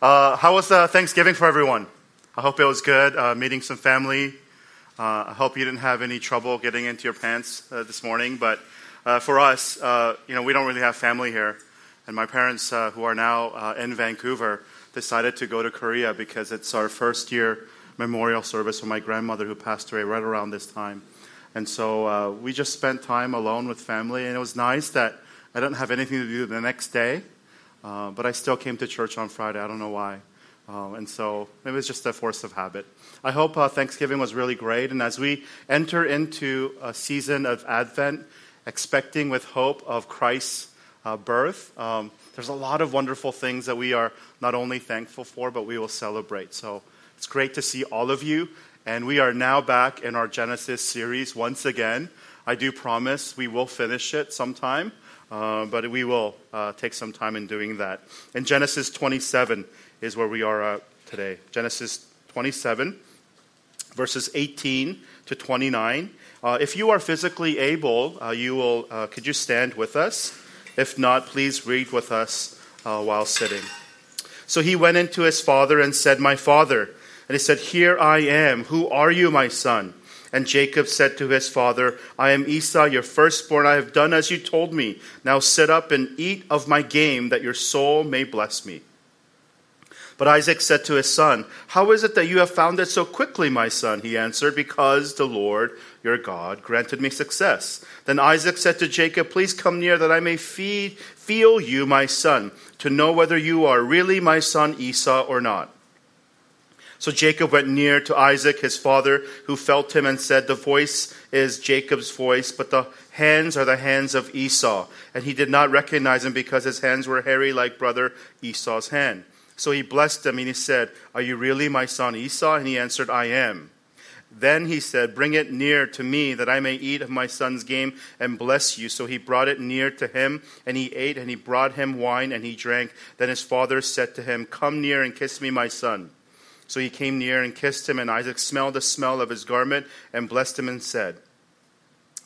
Uh, how was uh, Thanksgiving for everyone? I hope it was good, uh, meeting some family. Uh, I hope you didn't have any trouble getting into your pants uh, this morning. But uh, for us, you know, we don't really have family here. And my parents, who are now in Vancouver, decided to go to Korea because it's our first year memorial service for my grandmother who passed away right around this time. And so we just spent time alone with family, and it was nice that I didn't have anything to do the next day. Uh, but I still came to church on Friday. I don't know why. Uh, and so it was just a force of habit. I hope uh, Thanksgiving was really great. And as we enter into a season of Advent, expecting with hope of Christ's uh, birth, um, there's a lot of wonderful things that we are not only thankful for, but we will celebrate. So it's great to see all of you. And we are now back in our Genesis series once again. I do promise we will finish it sometime. Uh, but we will uh, take some time in doing that. And Genesis 27 is where we are uh, today. Genesis 27, verses 18 to 29. Uh, if you are physically able, uh, you will. could you stand with us? If not, please read with us while sitting. So he went into his father and said, "My father." And he said, "Here I am. Who are you, my son?" And Jacob said to his father, I am Esau, your firstborn. I have done as you told me. Now sit up and eat of my game, that your soul may bless me. But Isaac said to his son, How is it that you have found it so quickly, my son? He answered, Because the Lord your God granted me success. Then Isaac said to Jacob, Please come near that I may feed, feel you, my son, to know whether you are really my son Esau or not. So Jacob went near to Isaac, his father, who felt him and said, The voice is Jacob's voice, but the hands are the hands of Esau. And he did not recognize him because his hands were hairy like brother Esau's hand. So he blessed him and he said, Are you really my son Esau? And he answered, I am. Then he said, Bring it near to me that I may eat of my son's game and bless you. So he brought it near to him, and he ate, and he brought him wine, and he drank. Then his father said to him, Come near and kiss me, my son. So he came near and kissed him, and Isaac smelled the smell of his garment and blessed him and said,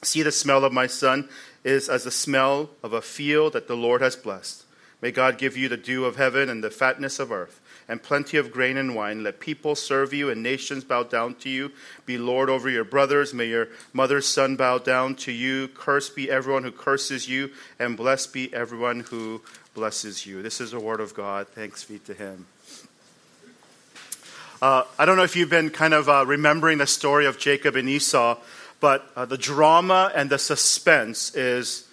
See, the smell of my son is as the smell of a field that the Lord has blessed. May God give you the dew of heaven and the fatness of earth, and plenty of grain and wine. Let people serve you and nations bow down to you. Be Lord over your brothers. May your mother's son bow down to you. Cursed be everyone who curses you, and blessed be everyone who blesses you. This is the word of God. Thanks be to him. Uh, I don't know if you've been kind of uh, remembering the story of Jacob and Esau, but uh, the drama and the suspense is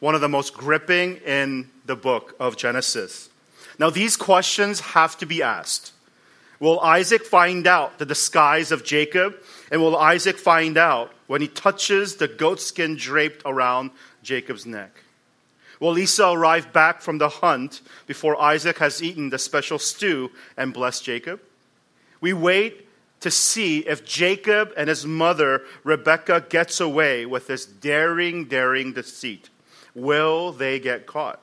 one of the most gripping in the book of Genesis. Now, these questions have to be asked. Will Isaac find out the disguise of Jacob? And will Isaac find out when he touches the goatskin draped around Jacob's neck? Will Esau arrive back from the hunt before Isaac has eaten the special stew and blessed Jacob? We wait to see if Jacob and his mother Rebekah gets away with this daring, daring deceit. Will they get caught?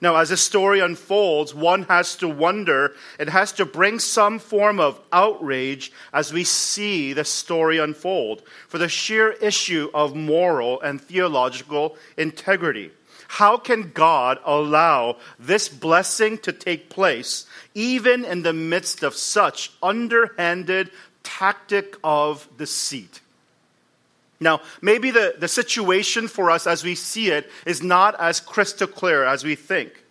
Now, as the story unfolds, one has to wonder, it has to bring some form of outrage as we see the story unfold for the sheer issue of moral and theological integrity. How can God allow this blessing to take place even in the midst of such underhanded tactic of deceit? Now, maybe the, the situation for us as we see it is not as crystal clear as we think.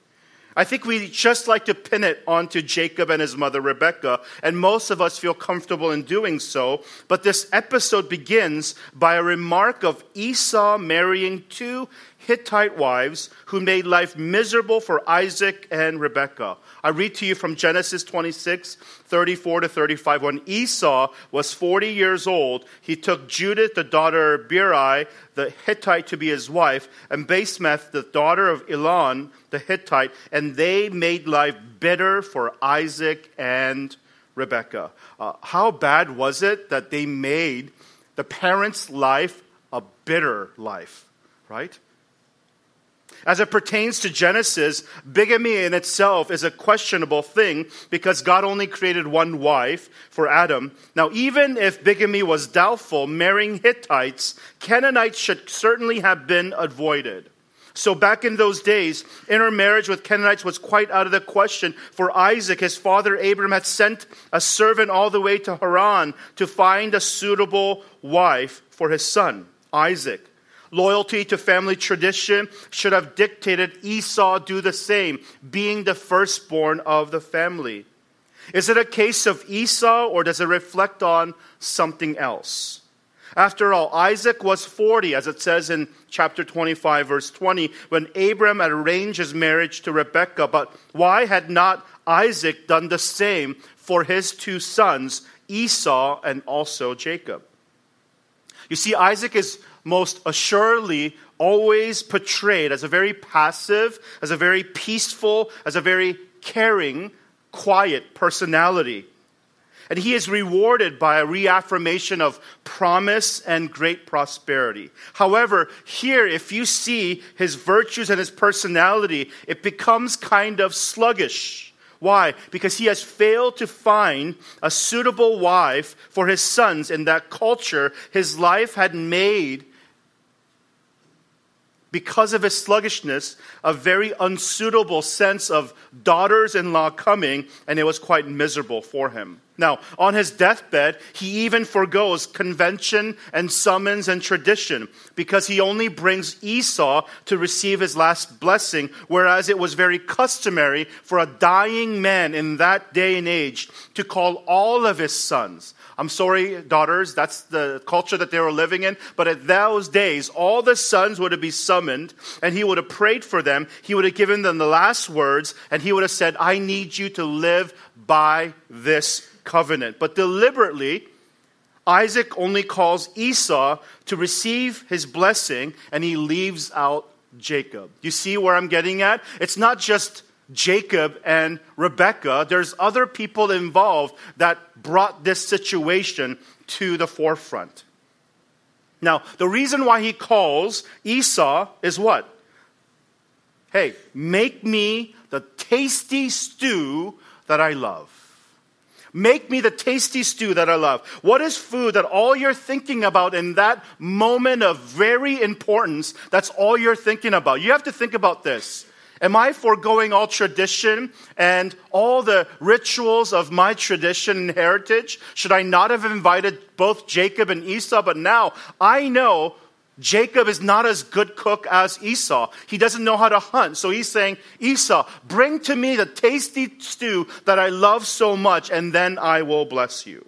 I think we just like to pin it onto Jacob and his mother Rebecca, and most of us feel comfortable in doing so. But this episode begins by a remark of Esau marrying two Hittite wives who made life miserable for Isaac and Rebekah. I read to you from Genesis 26, 34 to 35. When Esau was 40 years old, he took Judith, the daughter of Beeri, the Hittite, to be his wife, and Basemath, the daughter of Elon, the Hittite, and they made life bitter for Isaac and Rebekah. Uh, how bad was it that they made the parents' life a bitter life, right? As it pertains to Genesis, bigamy in itself is a questionable thing because God only created one wife for Adam. Now, even if bigamy was doubtful, marrying Hittites, Canaanites should certainly have been avoided. So, back in those days, intermarriage with Canaanites was quite out of the question. For Isaac, his father Abram had sent a servant all the way to Haran to find a suitable wife for his son, Isaac. Loyalty to family tradition should have dictated Esau do the same, being the firstborn of the family. Is it a case of Esau or does it reflect on something else? After all, Isaac was 40, as it says in chapter 25, verse 20, when Abram had arranged his marriage to Rebekah. But why had not Isaac done the same for his two sons, Esau and also Jacob? You see, Isaac is most assuredly always portrayed as a very passive, as a very peaceful, as a very caring, quiet personality. And he is rewarded by a reaffirmation of promise and great prosperity. However, here, if you see his virtues and his personality, it becomes kind of sluggish. Why? Because he has failed to find a suitable wife for his sons in that culture his life had made because of his sluggishness, a very unsuitable sense of daughters in law coming, and it was quite miserable for him. Now, on his deathbed, he even forgoes convention and summons and tradition because he only brings Esau to receive his last blessing, whereas it was very customary for a dying man in that day and age to call all of his sons I'm sorry, daughters, that's the culture that they were living in. But at those days, all the sons would have been summoned, and he would have prayed for them. He would have given them the last words, and he would have said, I need you to live by this covenant. But deliberately, Isaac only calls Esau to receive his blessing, and he leaves out Jacob. You see where I'm getting at? It's not just Jacob and Rebekah, there's other people involved that brought this situation to the forefront. Now, the reason why he calls Esau is what? Hey, make me the tasty stew that I love. Make me the tasty stew that I love. What is food that all you're thinking about in that moment of very importance? That's all you're thinking about. You have to think about this. Am I foregoing all tradition and all the rituals of my tradition and heritage? Should I not have invited both Jacob and Esau? But now I know Jacob is not as good cook as Esau. He doesn't know how to hunt. So he's saying, Esau, bring to me the tasty stew that I love so much, and then I will bless you.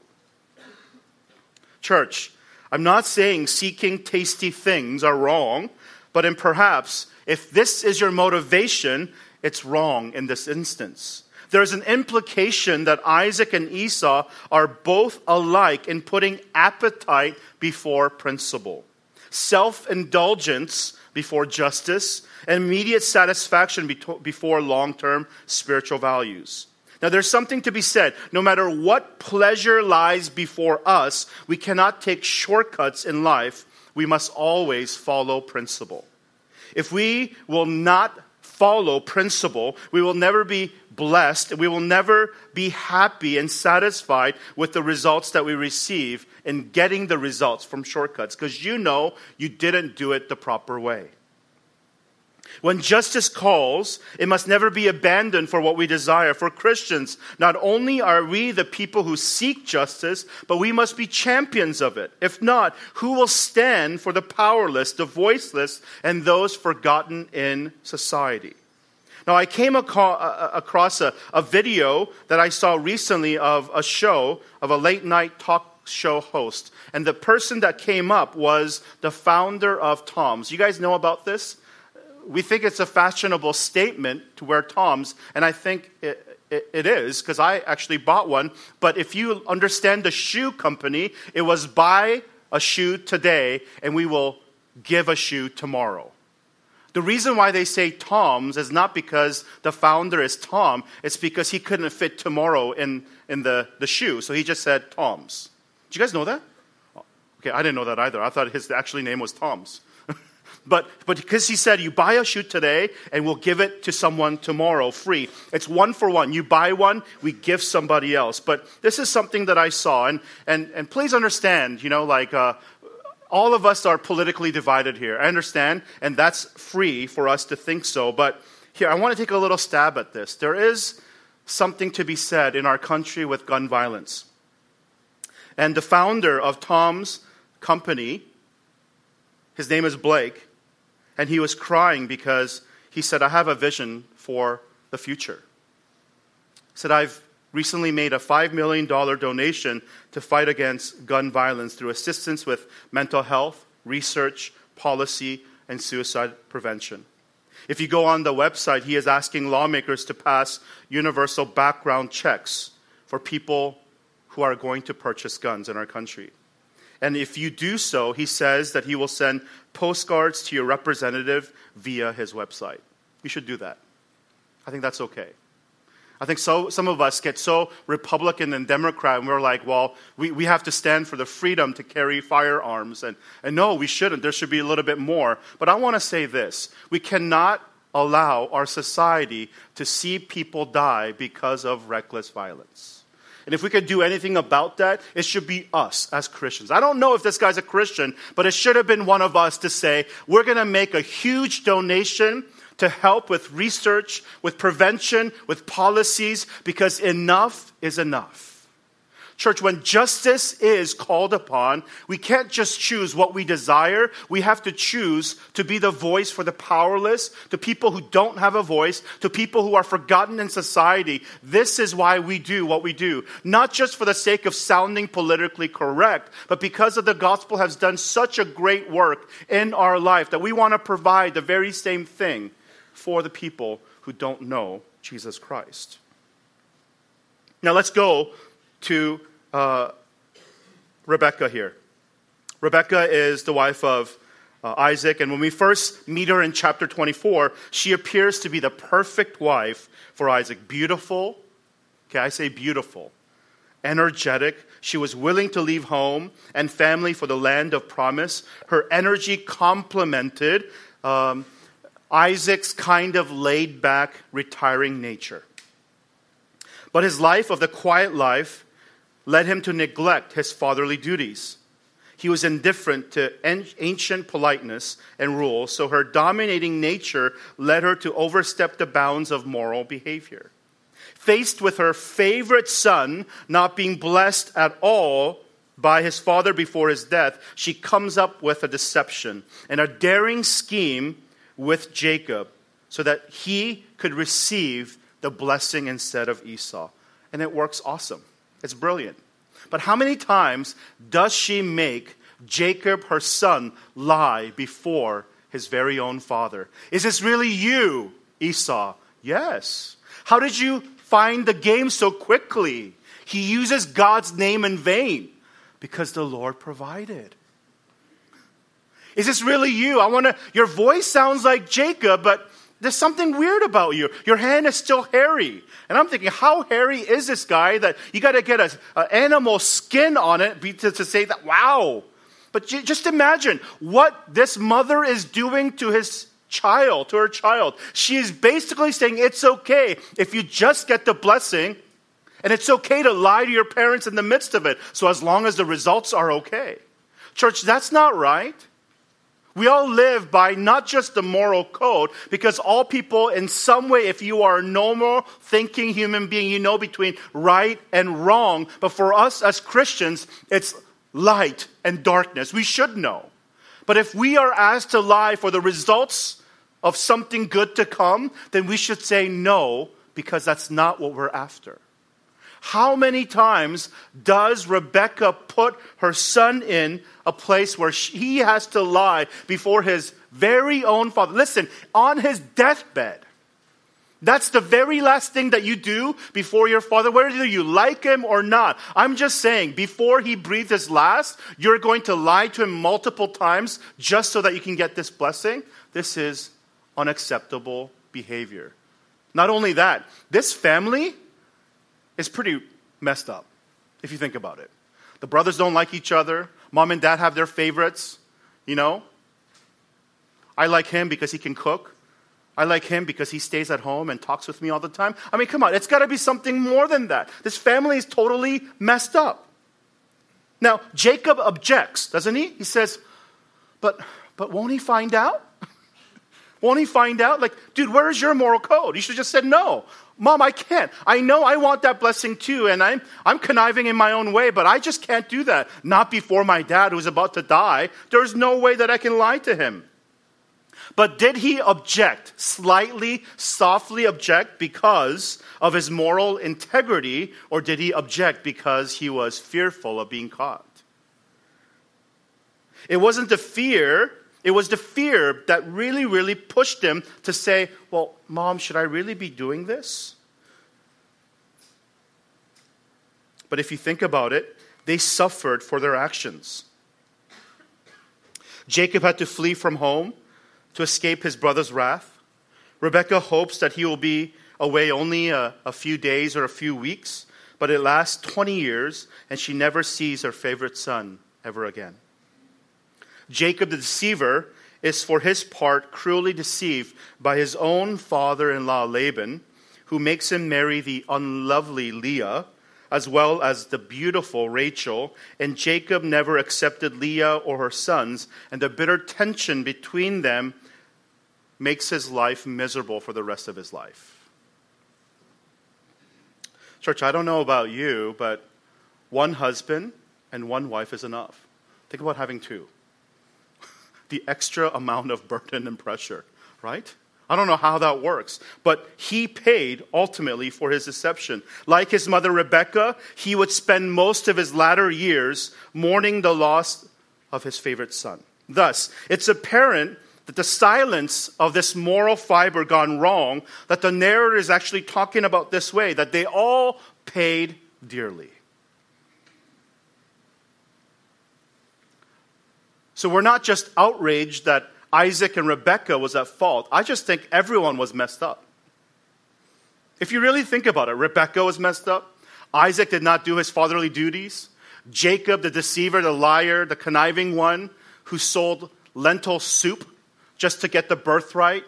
Church, I'm not saying seeking tasty things are wrong, but in perhaps if this is your motivation, it's wrong in this instance. There's an implication that Isaac and Esau are both alike in putting appetite before principle, self indulgence before justice, and immediate satisfaction before long term spiritual values. Now, there's something to be said. No matter what pleasure lies before us, we cannot take shortcuts in life. We must always follow principle. If we will not follow principle, we will never be blessed. We will never be happy and satisfied with the results that we receive in getting the results from shortcuts because you know you didn't do it the proper way. When justice calls, it must never be abandoned for what we desire. For Christians, not only are we the people who seek justice, but we must be champions of it. If not, who will stand for the powerless, the voiceless, and those forgotten in society? Now, I came across a, a video that I saw recently of a show, of a late night talk show host. And the person that came up was the founder of Tom's. You guys know about this? We think it's a fashionable statement to wear Toms, and I think it, it, is because I actually bought one. But if you understand the shoe company, it was buy a shoe today and we will give a shoe tomorrow. The reason why they say Tom's is not because the founder is Tom, it's because he couldn't fit tomorrow in, in the, the shoe. So he just said Tom's. Do you guys know that? Okay, I didn't know that either. I thought his actually name was Tom's. But, but because he said, you buy a shoe today and we'll give it to someone tomorrow free. It's one for one. You buy one, we give somebody else. But this is something that I saw. And, and, and please understand, you know, like, uh, all of us are politically divided here. I understand, and that's free for us to think so. But here, I want to take a little stab at this. There is something to be said in our country with gun violence. And the founder of Tom's company, his name is Blake, and he was crying because he said, I have a vision for the future. He said, I've recently made a $5 million donation to fight against gun violence through assistance with mental health, research, policy, and suicide prevention. If you go on the website, he is asking lawmakers to pass universal background checks for people who are going to purchase guns in our country. And if you do so, he says that he will send postcards to your representative via his website. You should do that. I think that's okay. I think so, some of us get so Republican and Democrat, and we're like, well, we, we have to stand for the freedom to carry firearms. And, and no, we shouldn't. There should be a little bit more. But I want to say this we cannot allow our society to see people die because of reckless violence. And if we could do anything about that, it should be us as Christians. I don't know if this guy's a Christian, but it should have been one of us to say, we're going to make a huge donation to help with research, with prevention, with policies, because enough is enough. Church, when justice is called upon, we can't just choose what we desire. We have to choose to be the voice for the powerless, to people who don't have a voice, to people who are forgotten in society. This is why we do what we do. Not just for the sake of sounding politically correct, but because of the gospel has done such a great work in our life that we want to provide the very same thing for the people who don't know Jesus Christ. Now let's go to uh, Rebecca here. Rebecca is the wife of uh, Isaac, and when we first meet her in chapter 24, she appears to be the perfect wife for Isaac. Beautiful, okay, I say beautiful, energetic. She was willing to leave home and family for the land of promise. Her energy complemented um, Isaac's kind of laid back, retiring nature. But his life of the quiet life led him to neglect his fatherly duties. He was indifferent to ancient politeness and rules, so her dominating nature led her to overstep the bounds of moral behavior. Faced with her favorite son not being blessed at all by his father before his death, she comes up with a deception and a daring scheme with Jacob so that he could receive the blessing instead of Esau. And it works awesome. It's brilliant. But how many times does she make Jacob, her son, lie before his very own father? Is this really you, Esau? Yes. How did you find the game so quickly? He uses God's name in vain because the Lord provided. Is this really you? I want to, your voice sounds like Jacob, but there's something weird about you. Your hand is still hairy. And I'm thinking, how hairy is this guy that you got to get an animal skin on it to, to say that, wow. But just imagine what this mother is doing to his child, to her child. She is basically saying, it's okay if you just get the blessing, and it's okay to lie to your parents in the midst of it, so as long as the results are okay. Church, that's not right. We all live by not just the moral code, because all people, in some way, if you are a normal thinking human being, you know between right and wrong. But for us as Christians, it's light and darkness. We should know. But if we are asked to lie for the results of something good to come, then we should say no, because that's not what we're after. How many times does Rebecca put her son in a place where he has to lie before his very own father? Listen, on his deathbed. That's the very last thing that you do before your father, whether you like him or not. I'm just saying, before he breathes his last, you're going to lie to him multiple times just so that you can get this blessing. This is unacceptable behavior. Not only that, this family is pretty messed up, if you think about it. The brothers don't like each other. Mom and dad have their favorites, you know? I like him because he can cook. I like him because he stays at home and talks with me all the time. I mean, come on, it's got to be something more than that. This family is totally messed up. Now, Jacob objects, doesn't he? He says, but, but won't he find out? Won't he find out? Like, dude, where is your moral code? You should have just said no. Mom, I can't. I know I want that blessing too, and I'm, I'm conniving in my own way, but I just can't do that. Not before my dad who's about to die. There's no way that I can lie to him. But did he object, slightly, softly object because of his moral integrity, or did he object because he was fearful of being caught? It wasn't the fear, it was the fear that really, really pushed him to say, Well, mom, should I really be doing this? But if you think about it, they suffered for their actions. Jacob had to flee from home to escape his brother's wrath. Rebecca hopes that he will be away only a, a, few days or a few weeks, but it lasts 20 years, and she never sees her favorite son ever again. Jacob the deceiver is, for his part, cruelly deceived by his own father in law Laban, who makes him marry the unlovely Leah as well as the beautiful Rachel, and Jacob never accepted Leah or her sons, and the bitter tension between them makes his life miserable for the rest of his life. Church, I don't know about you, but one husband and one wife is enough. Think about having two. The extra amount of burden and pressure, right? I don't know how that works, but he paid ultimately for his deception. Like his mother Rebecca, he would spend most of his latter years mourning the loss of his favorite son. Thus, it's apparent that the silence of this moral fiber gone wrong, that the narrator is actually talking about this way, that they all paid dearly. So we're not just outraged that Isaac and Rebekah was at fault. I just think everyone was messed up. If you really think about it, Rebekah was messed up. Isaac did not do his fatherly duties. Jacob, the deceiver, the liar, the conniving one who sold lentil soup just to get the birthright.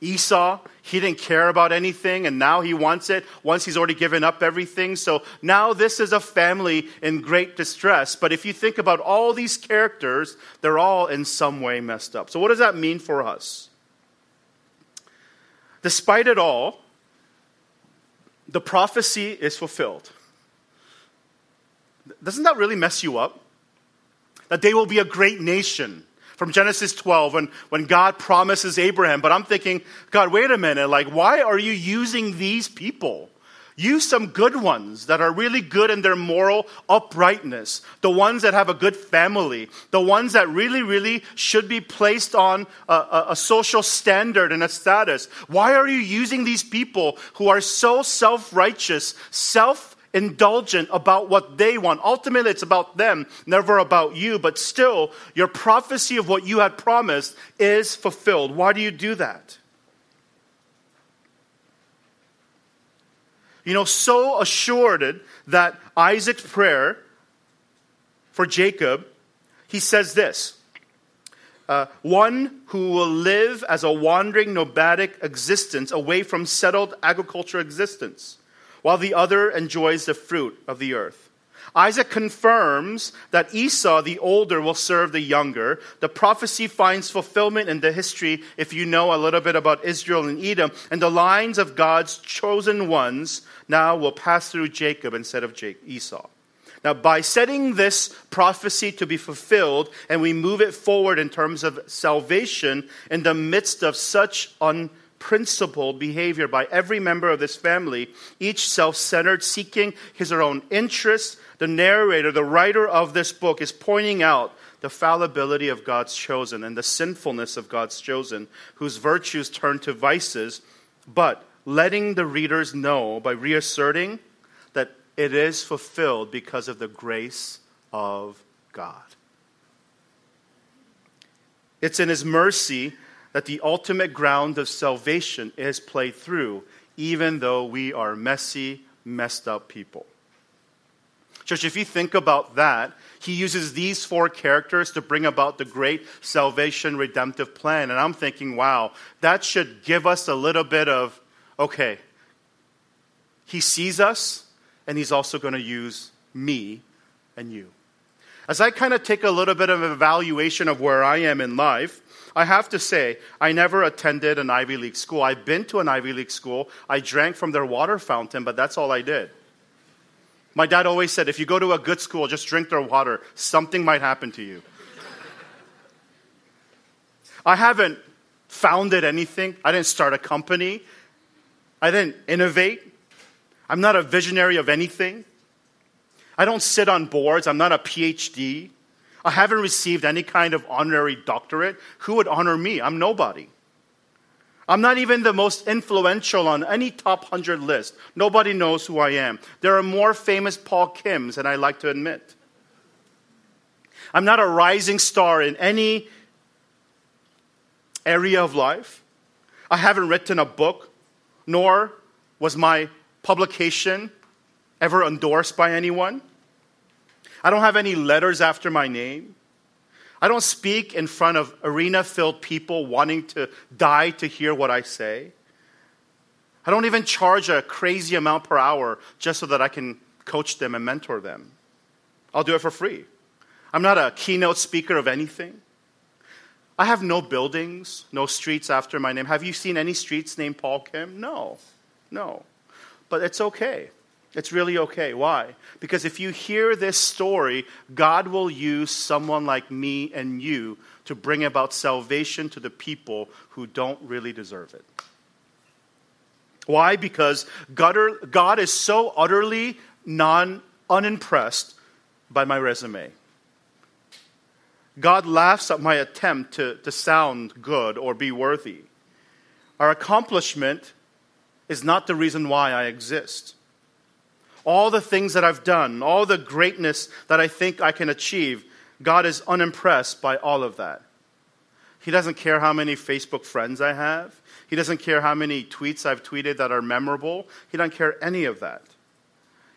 Esau, he didn't care about anything and now he wants it once he's already given up everything. So now this is a family in great distress. But if you think about all these characters, they're all in some way messed up. So what does that mean for us? Despite it all, the prophecy is fulfilled. Doesn't that really mess you up? That they will be a great nation from Genesis 12 when, when God promises Abraham. But I'm thinking, God, wait a minute. Like, why are you using these people? Use some good ones that are really good in their moral uprightness, the ones that have a good family, the ones that really, really should be placed on a, a, a social standard and a status. Why are you using these people who are so self righteous, self indulgent about what they want. Ultimately, it's about them, never about you, but still, your prophecy of what you had promised is fulfilled. Why do you do that? You know, so assured that Isaac's prayer for Jacob, he says this. Uh, one who will live as a wandering nomadic existence away from settled agricultural existence while the other enjoys the fruit of the earth. Isaac confirms that Esau, the older, will serve the younger. The prophecy finds fulfillment in the history, if you know a little bit about Israel and Edom, and the lines of God's chosen ones now will pass through Jacob instead of Esau. Now, by setting this prophecy to be fulfilled, and we move it forward in terms of salvation in the midst of such un principled behavior by every member of this family, each self centered, seeking his own interests. The narrator, the writer of this book, is pointing out the fallibility of God's chosen and the sinfulness of God's chosen, whose virtues turn to vices, but letting the readers know by reasserting that it is fulfilled because of the grace of God. It's in His mercy that the ultimate ground of salvation is played through, even though we are messy, messed up people. Church, if you think about that, he uses these four characters to bring about the great salvation redemptive plan. And I'm thinking, wow, that should give us a little bit of, okay, he sees us, and he's also going to use me and you. As I kind of take a little bit of an evaluation of where I am in life, I have to say, I never attended an Ivy League school. I've been to an Ivy League school. I drank from their water fountain, but that's all I did. My dad always said, if you go to a good school, just drink their water. Something might happen to you. I haven't founded anything. I didn't start a company. I didn't innovate. I'm not a visionary of anything. I don't sit on boards. I'm not a PhD. I haven't received any kind of honorary doctorate. Who would honor me? I'm nobody. I'm not even the most influential on any top 100 list. Nobody knows who I am. There are more famous Paul Kims than I like to admit. I'm not a rising star in any area of life. I haven't written a book, nor was my publication ever endorsed by anyone. I don't have any letters after my name. I don't speak in front of arena filled people wanting to die to hear what I say. I don't even charge a crazy amount per hour just so that I can coach them and mentor them. I'll do it for free. I'm not a keynote speaker of anything. I have no buildings, no streets after my name. Have you seen any streets named Paul Kim? No, no. But it's okay. It's really okay. Why? Because if you hear this story, God will use someone like me and you to bring about salvation to the people who don't really deserve it. Why? Because God, is so utterly non unimpressed by my resume. God laughs at my attempt to, to sound good or be worthy. Our accomplishment is not the reason why I exist. All the things that I've done, all the greatness that I think I can achieve, God is unimpressed by all of that. He doesn't care how many Facebook friends I have. He doesn't care how many tweets I've tweeted that are memorable. He doesn't care any of that.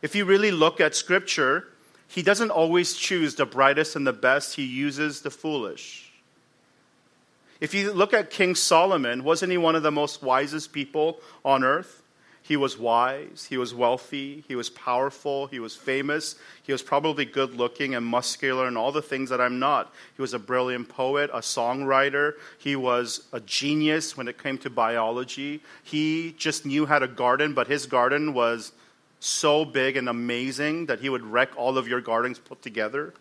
If you really look at Scripture, he doesn't always choose the brightest and the best, he uses the foolish. If you look at King Solomon, wasn't he one of the most wisest people on earth? He was wise, he was wealthy, he was powerful, he was famous, he was probably good looking and muscular and all the things that I'm not. He was a brilliant poet, a songwriter, he was a genius when it came to biology. He just knew how to garden, but his garden was so big and amazing that he would wreck all of your gardens put together.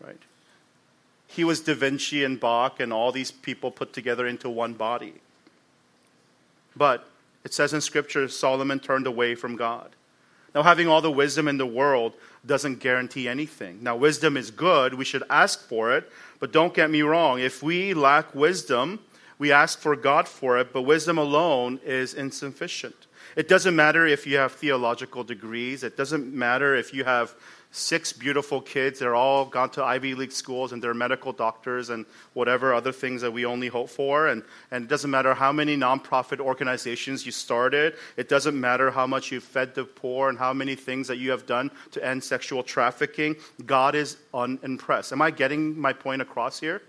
Right? He was Da Vinci and Bach and all these people put together into one body. But it says in Scripture, Solomon turned away from God. Now, having all the wisdom in the world doesn't guarantee anything. Now, wisdom is good. We should ask for it. But don't get me wrong. If we lack wisdom, we ask for God for it, but wisdom alone is insufficient. It doesn't matter if you have theological degrees. It doesn't matter if you have six beautiful kids. They're all gone to Ivy League schools and they're medical doctors and whatever other things that we only hope for. And, and it doesn't matter how many nonprofit organizations you started. It doesn't matter how much you fed the poor and how many things that you have done to end sexual trafficking. God is unimpressed. Am I getting my point across here?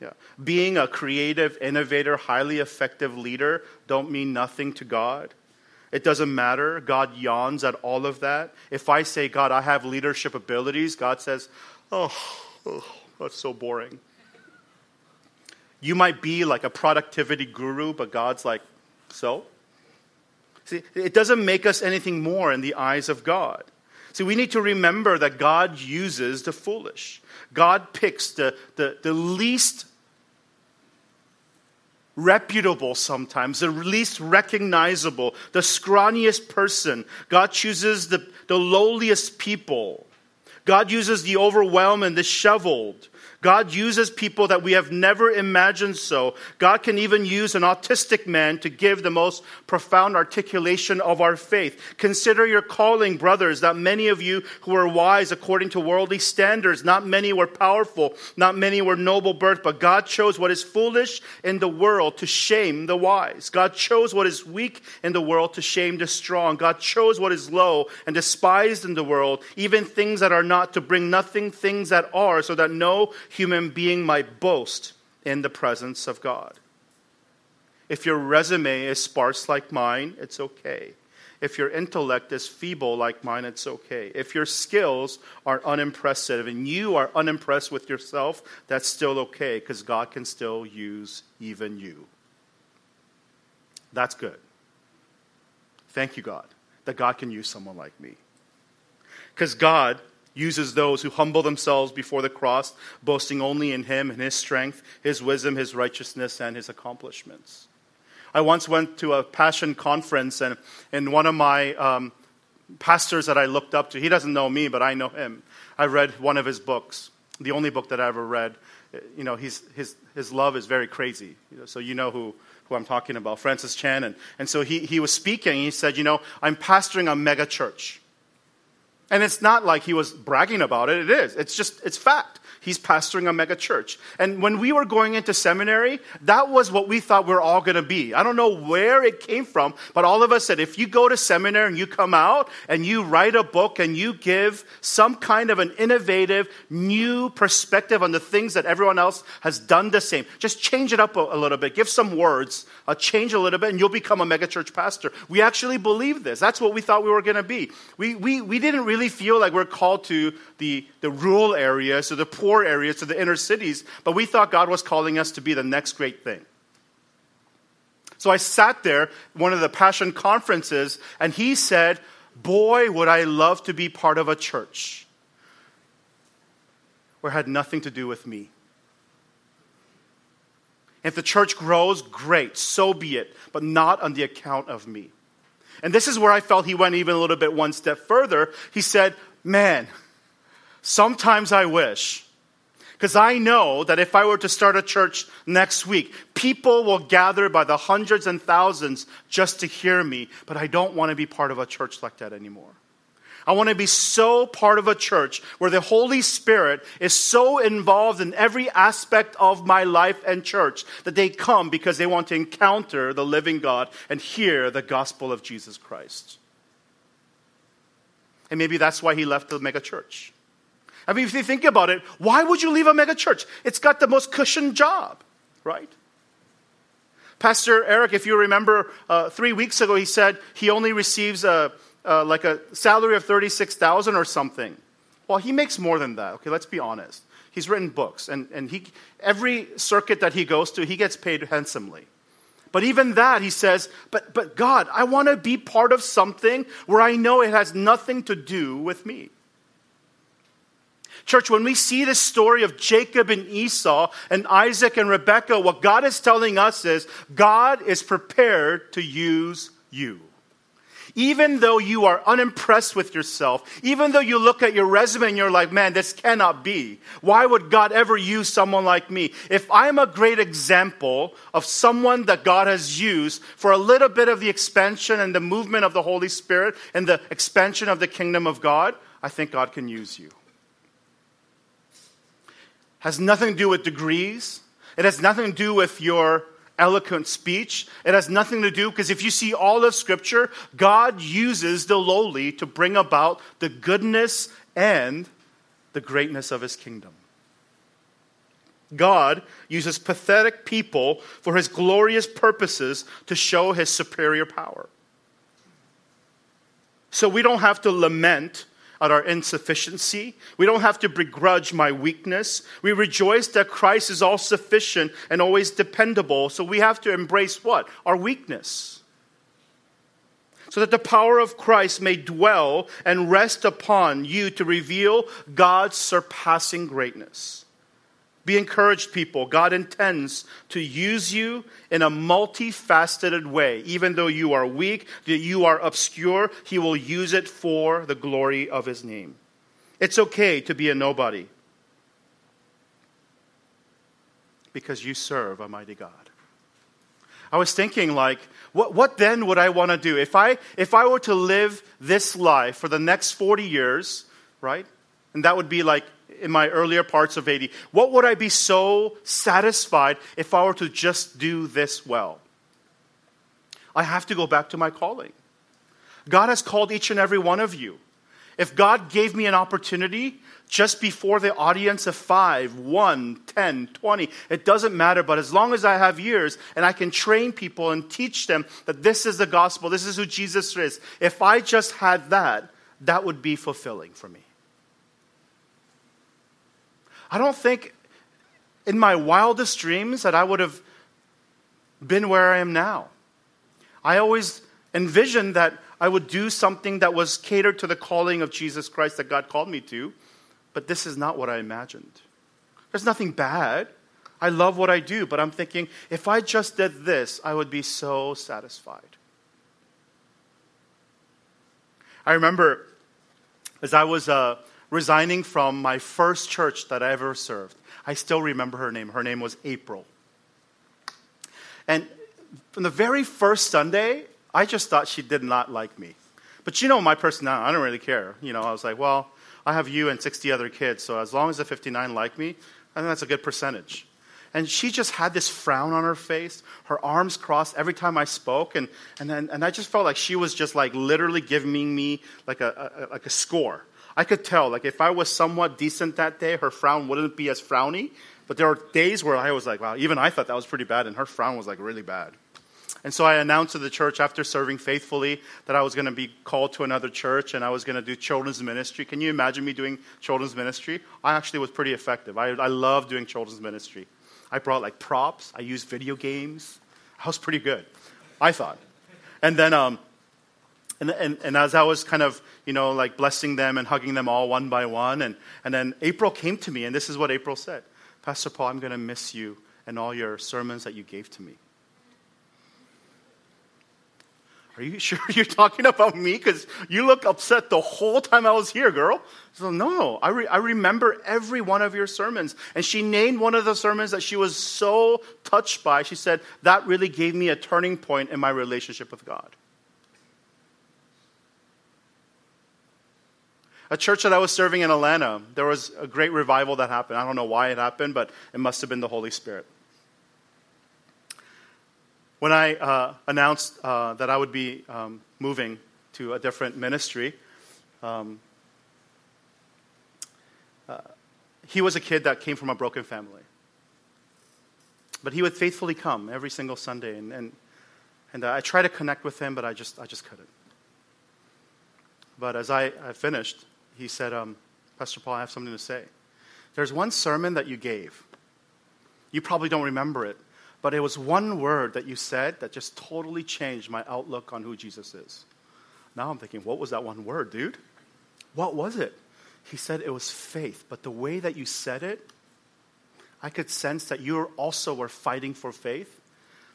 Yeah. Being a creative, innovator, highly effective leader don't mean nothing to God. It doesn't matter. God yawns at all of that. If I say, God, I have leadership abilities, God says, oh, oh that's so boring. You might be like a productivity guru, but God's like, so? See, it doesn't make us anything more in the eyes of God. See, we need to remember that God uses the foolish. God picks the, the, the least reputable sometimes, the least recognizable, the scrawniest person. God chooses the, the lowliest people. God uses the overwhelmed and disheveled. God uses people that we have never imagined so. God can even use an autistic man to give the most profound articulation of our faith. Consider your calling, brothers, that many of you who are wise according to worldly standards, not many were powerful, not many were noble birth, but God chose what is foolish in the world to shame the wise. God chose what is weak in the world to shame the strong. God chose what is low and despised in the world, even things that are not, to bring nothing things that are, so that no human being might boast in the presence of God. If your resume is sparse like mine, it's okay. If your intellect is feeble like mine, it's okay. If your skills are unimpressive and you are unimpressed with yourself, that's still okay because God can still use even you. That's good. Thank you, God, that God can use someone like me. Because God uses those who humble themselves before the cross, boasting only in Him and His strength, His wisdom, His righteousness, and His accomplishments. I once went to a passion conference, and, and one of my um, pastors that I looked up to, he doesn't know me, but I know him. I read one of his books, the only book that I ever read. You know, he's, his, his love is very crazy. So you know who, who I'm talking about, Francis Chan. And, and so he, he was speaking, he said, You know, I'm pastoring a mega church. And it's not like he was bragging about it, it is. It's just, it's fact. He's pastoring a mega church. And when we were going into seminary, that was what we thought we are all going to be. I don't know where it came from, but all of us said if you go to seminary and you come out and you write a book and you give some kind of an innovative, new perspective on the things that everyone else has done the same, just change it up a, a little bit, give some words, uh, change a little bit, and you'll become a mega church pastor. We actually believe this. That's what we thought we were going to be. We, we, we didn't really feel like we're called to the, the rural areas or the poor poor areas to the inner cities, but we thought God was calling us to be the next great thing. So I sat there, one of the Passion conferences, and he said, Boy, would I love to be part of a church where it had nothing to do with me. If the church grows, great, so be it, but not on the account of me. And this is where I felt he went even a little bit one step further. He said, Man, sometimes I wish because I know that if I were to start a church next week, people will gather by the hundreds and thousands just to hear me, but I don't want to be part of a church like that anymore. I want to be so part of a church where the Holy Spirit is so involved in every aspect of my life and church that they come because they want to encounter the living God and hear the gospel of Jesus Christ. And maybe that's why he left the mega church. I mean, if you think about it, why would you leave a mega church? It's got the most cushioned job, right? Pastor Eric, if you remember, uh, three weeks ago, he said he only receives a, uh, like a salary of 36000 or something. Well, he makes more than that, okay? Let's be honest. He's written books, and, and he, every circuit that he goes to, he gets paid handsomely. But even that, he says, but, but God, I want to be part of something where I know it has nothing to do with me. Church, when we see this story of Jacob and Esau and Isaac and Rebekah, what God is telling us is God is prepared to use you. Even though you are unimpressed with yourself, even though you look at your resume and you're like, man, this cannot be. Why would God ever use someone like me? If I'm a great example of someone that God has used for a little bit of the expansion and the movement of the Holy Spirit and the expansion of the kingdom of God, I think God can use you has nothing to do with degrees. It has nothing to do with your eloquent speech. It has nothing to do, because if you see all of Scripture, God uses the lowly to bring about the goodness and the greatness of His kingdom. God uses pathetic people for His glorious purposes to show His superior power. So we don't have to lament at our insufficiency. We don't have to begrudge my weakness. We rejoice that Christ is all sufficient and always dependable. So we have to embrace what? Our weakness. So that the power of Christ may dwell and rest upon you to reveal God's surpassing greatness. Be encouraged, people. God intends to use you in a multifaceted way. Even though you are weak, that you are obscure, He will use it for the glory of His name. It's okay to be a nobody because you serve a mighty God. I was thinking, like, what, what then would I want to do? If I, if I were to live this life for the next 40 years, right? And that would be like in my earlier parts of 80, what would I be so satisfied if I were to just do this well? I have to go back to my calling. God has called each and every one of you. If God gave me an opportunity just before the audience of five, one, ten, twenty. It doesn't matter, but as long as I have years and I can train people and teach them that this is the gospel, this is who Jesus is, if I just had that, that would be fulfilling for me. I don't think in my wildest dreams that I would have been where I am now. I always envisioned that I would do something that was catered to the calling of Jesus Christ that God called me to, but this is not what I imagined. There's nothing bad. I love what I do, but I'm thinking if I just did this, I would be so satisfied. I remember as I was uh, resigning from my first church that I ever served, I still remember her name. Her name was April. And from the very first Sunday, I just thought she did not like me. But you know my personality, I don't really care. You know, I was like, well, I have you and 60 other kids, so as long as the 59 like me, I think that's a good percentage. And she just had this frown on her face, her arms crossed every time I spoke, and, and, and I just felt like she was just like literally giving me like a, a, like a score. I could tell, like if I was somewhat decent that day, her frown wouldn't be as frowny. But there were days where I was like, wow, even I thought that was pretty bad, and her frown was like really bad. And so I announced to the church after serving faithfully that I was going to be called to another church and I was going to do children's ministry. Can you imagine me doing children's ministry? I actually was pretty effective. I, I love doing children's ministry. I brought like props, I used video games. I was pretty good, I thought. And then, um, and, and, and as I was kind of, you know, like blessing them and hugging them all one by one, and, and then April came to me, and this is what April said Pastor Paul, I'm going to miss you and all your sermons that you gave to me. Are you sure you're talking about me? Because you look upset the whole time I was here, girl. So, no, I, re- I remember every one of your sermons. And she named one of the sermons that she was so touched by. She said, That really gave me a turning point in my relationship with God. A church that I was serving in Atlanta, there was a great revival that happened. I don't know why it happened, but it must have been the Holy Spirit. When I uh, announced uh, that I would be um, moving to a different ministry, um, uh, he was a kid that came from a broken family. But he would faithfully come every single Sunday, and, and, and I tried to connect with him, but I just, I just couldn't. But as I, I finished, he said, um, Pastor Paul, I have something to say. There's one sermon that you gave. You probably don't remember it, but it was one word that you said that just totally changed my outlook on who Jesus is. Now I'm thinking, what was that one word, dude? What was it? He said it was faith, but the way that you said it, I could sense that you also were fighting for faith.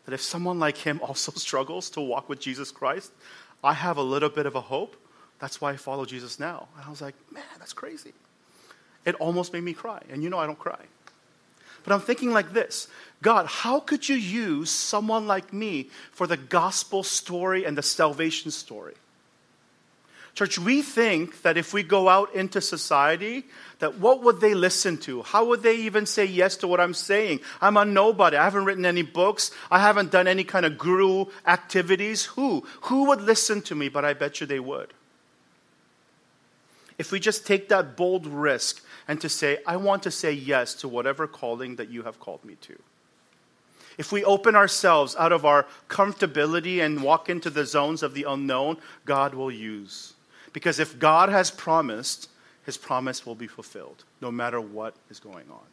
That if someone like him also struggles to walk with Jesus Christ, I have a little bit of a hope. That's why I follow Jesus now. And I was like, man, that's crazy. It almost made me cry. And you know I don't cry. But I'm thinking like this God, how could you use someone like me for the gospel story and the salvation story? Church, we think that if we go out into society, that what would they listen to? How would they even say yes to what I'm saying? I'm a nobody. I haven't written any books. I haven't done any kind of guru activities. Who? Who would listen to me? But I bet you they would. If we just take that bold risk and to say, I want to say yes to whatever calling that you have called me to. If we open ourselves out of our comfortability and walk into the zones of the unknown, God will use. Because if God has promised, his promise will be fulfilled, no matter what is going on.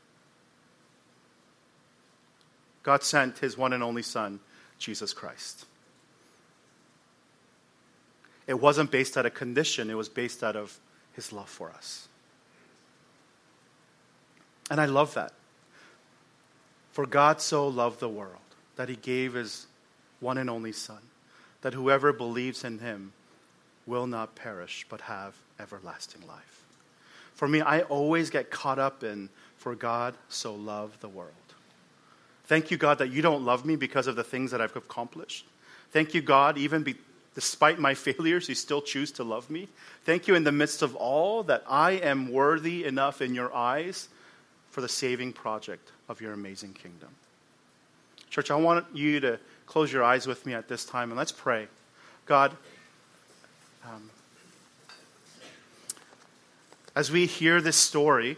God sent his one and only Son, Jesus Christ. It wasn't based out of condition, it was based out of his love for us. And I love that. For God so loved the world that he gave his one and only Son, that whoever believes in him will not perish but have everlasting life. For me, I always get caught up in, for God so loved the world. Thank you, God, that you don't love me because of the things that I've accomplished. Thank you, God, even be, despite my failures, you still choose to love me. Thank you in the midst of all that I am worthy enough in your eyes for the saving project of your amazing kingdom. Church, I want you to close your eyes with me at this time and let's pray. God, um, as we hear this story,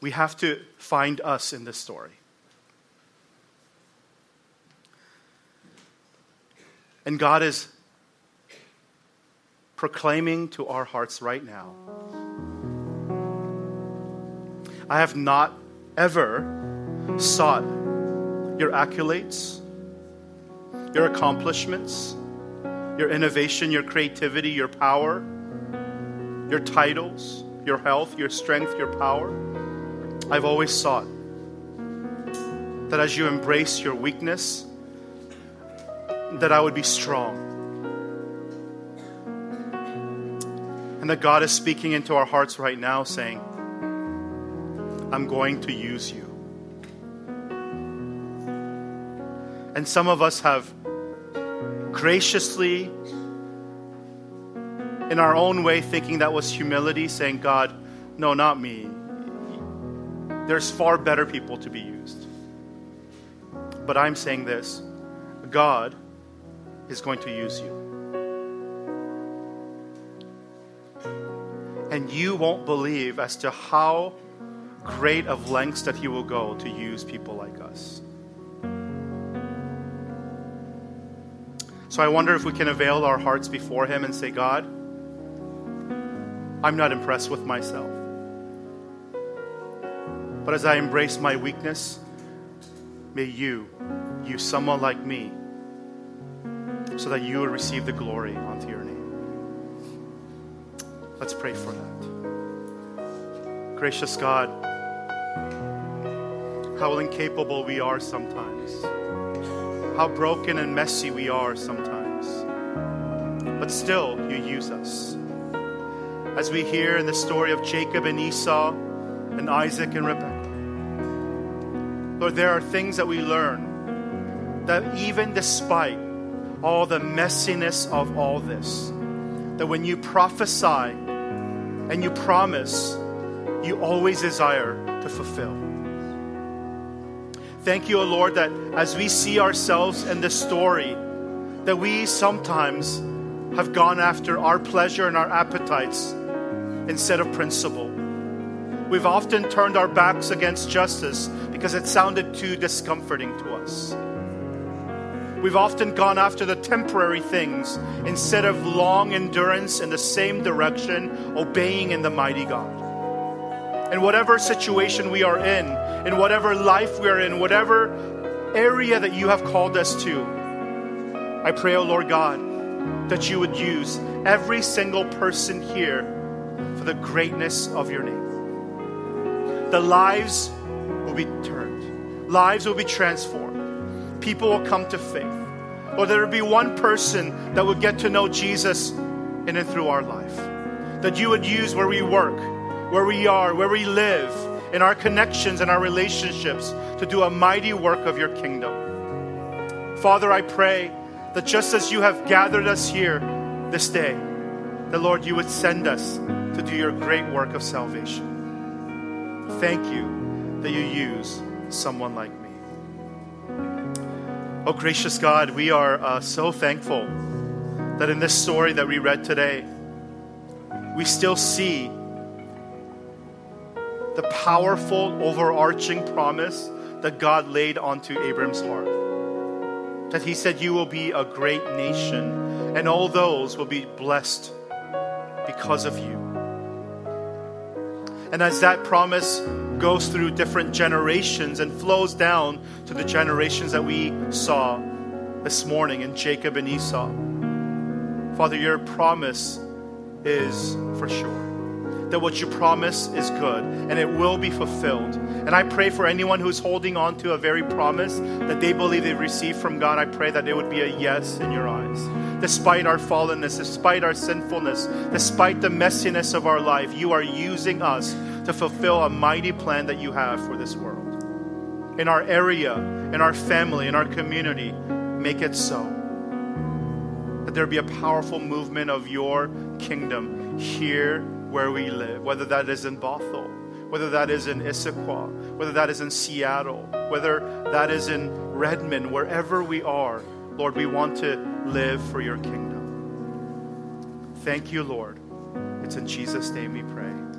we have to find us in this story. And God is proclaiming to our hearts right now I have not ever sought your accolades, your accomplishments, your innovation, your creativity, your power, your titles, your health, your strength, your power. I've always sought that as you embrace your weakness, that I would be strong. And that God is speaking into our hearts right now, saying, I'm going to use you. And some of us have graciously, in our own way, thinking that was humility, saying, God, no, not me. There's far better people to be used. But I'm saying this God is going to use you. And you won't believe as to how great of lengths that He will go to use people like us. So I wonder if we can avail our hearts before Him and say, God, I'm not impressed with myself. But as I embrace my weakness, may you use someone like me so that you will receive the glory onto your name. Let's pray for that. Gracious God, how incapable we are sometimes, how broken and messy we are sometimes. But still, you use us. As we hear in the story of Jacob and Esau and Isaac and Rebekah, Lord, there are things that we learn that even despite all the messiness of all this, that when you prophesy and you promise, you always desire to fulfill. Thank you, O Lord, that as we see ourselves in this story, that we sometimes have gone after our pleasure and our appetites instead of principle. We've often turned our backs against justice because it sounded too discomforting to us. We've often gone after the temporary things instead of long endurance in the same direction, obeying in the mighty God. In whatever situation we are in, in whatever life we are in, whatever area that you have called us to, I pray, O oh Lord God, that you would use every single person here for the greatness of your name. The lives will be turned, lives will be transformed, people will come to faith. Or there will be one person that would get to know Jesus in and through our life. That you would use where we work where we are, where we live, in our connections and our relationships to do a mighty work of your kingdom. Father, I pray that just as you have gathered us here this day, the Lord, you would send us to do your great work of salvation. Thank you that you use someone like me. Oh, gracious God, we are uh, so thankful that in this story that we read today, we still see the powerful, overarching promise that God laid onto Abram's heart. That he said, You will be a great nation, and all those will be blessed because of you. And as that promise goes through different generations and flows down to the generations that we saw this morning in Jacob and Esau, Father, your promise is for sure that what you promise is good and it will be fulfilled. And I pray for anyone who's holding on to a very promise that they believe they've received from God, I pray that it would be a yes in your eyes. Despite our fallenness, despite our sinfulness, despite the messiness of our life, you are using us to fulfill a mighty plan that you have for this world. In our area, in our family, in our community, make it so. That there be a powerful movement of your kingdom here where we live, whether that is in Bothell, whether that is in Issaquah, whether that is in Seattle, whether that is in Redmond, wherever we are, Lord, we want to live for your kingdom. Thank you, Lord. It's in Jesus' name we pray.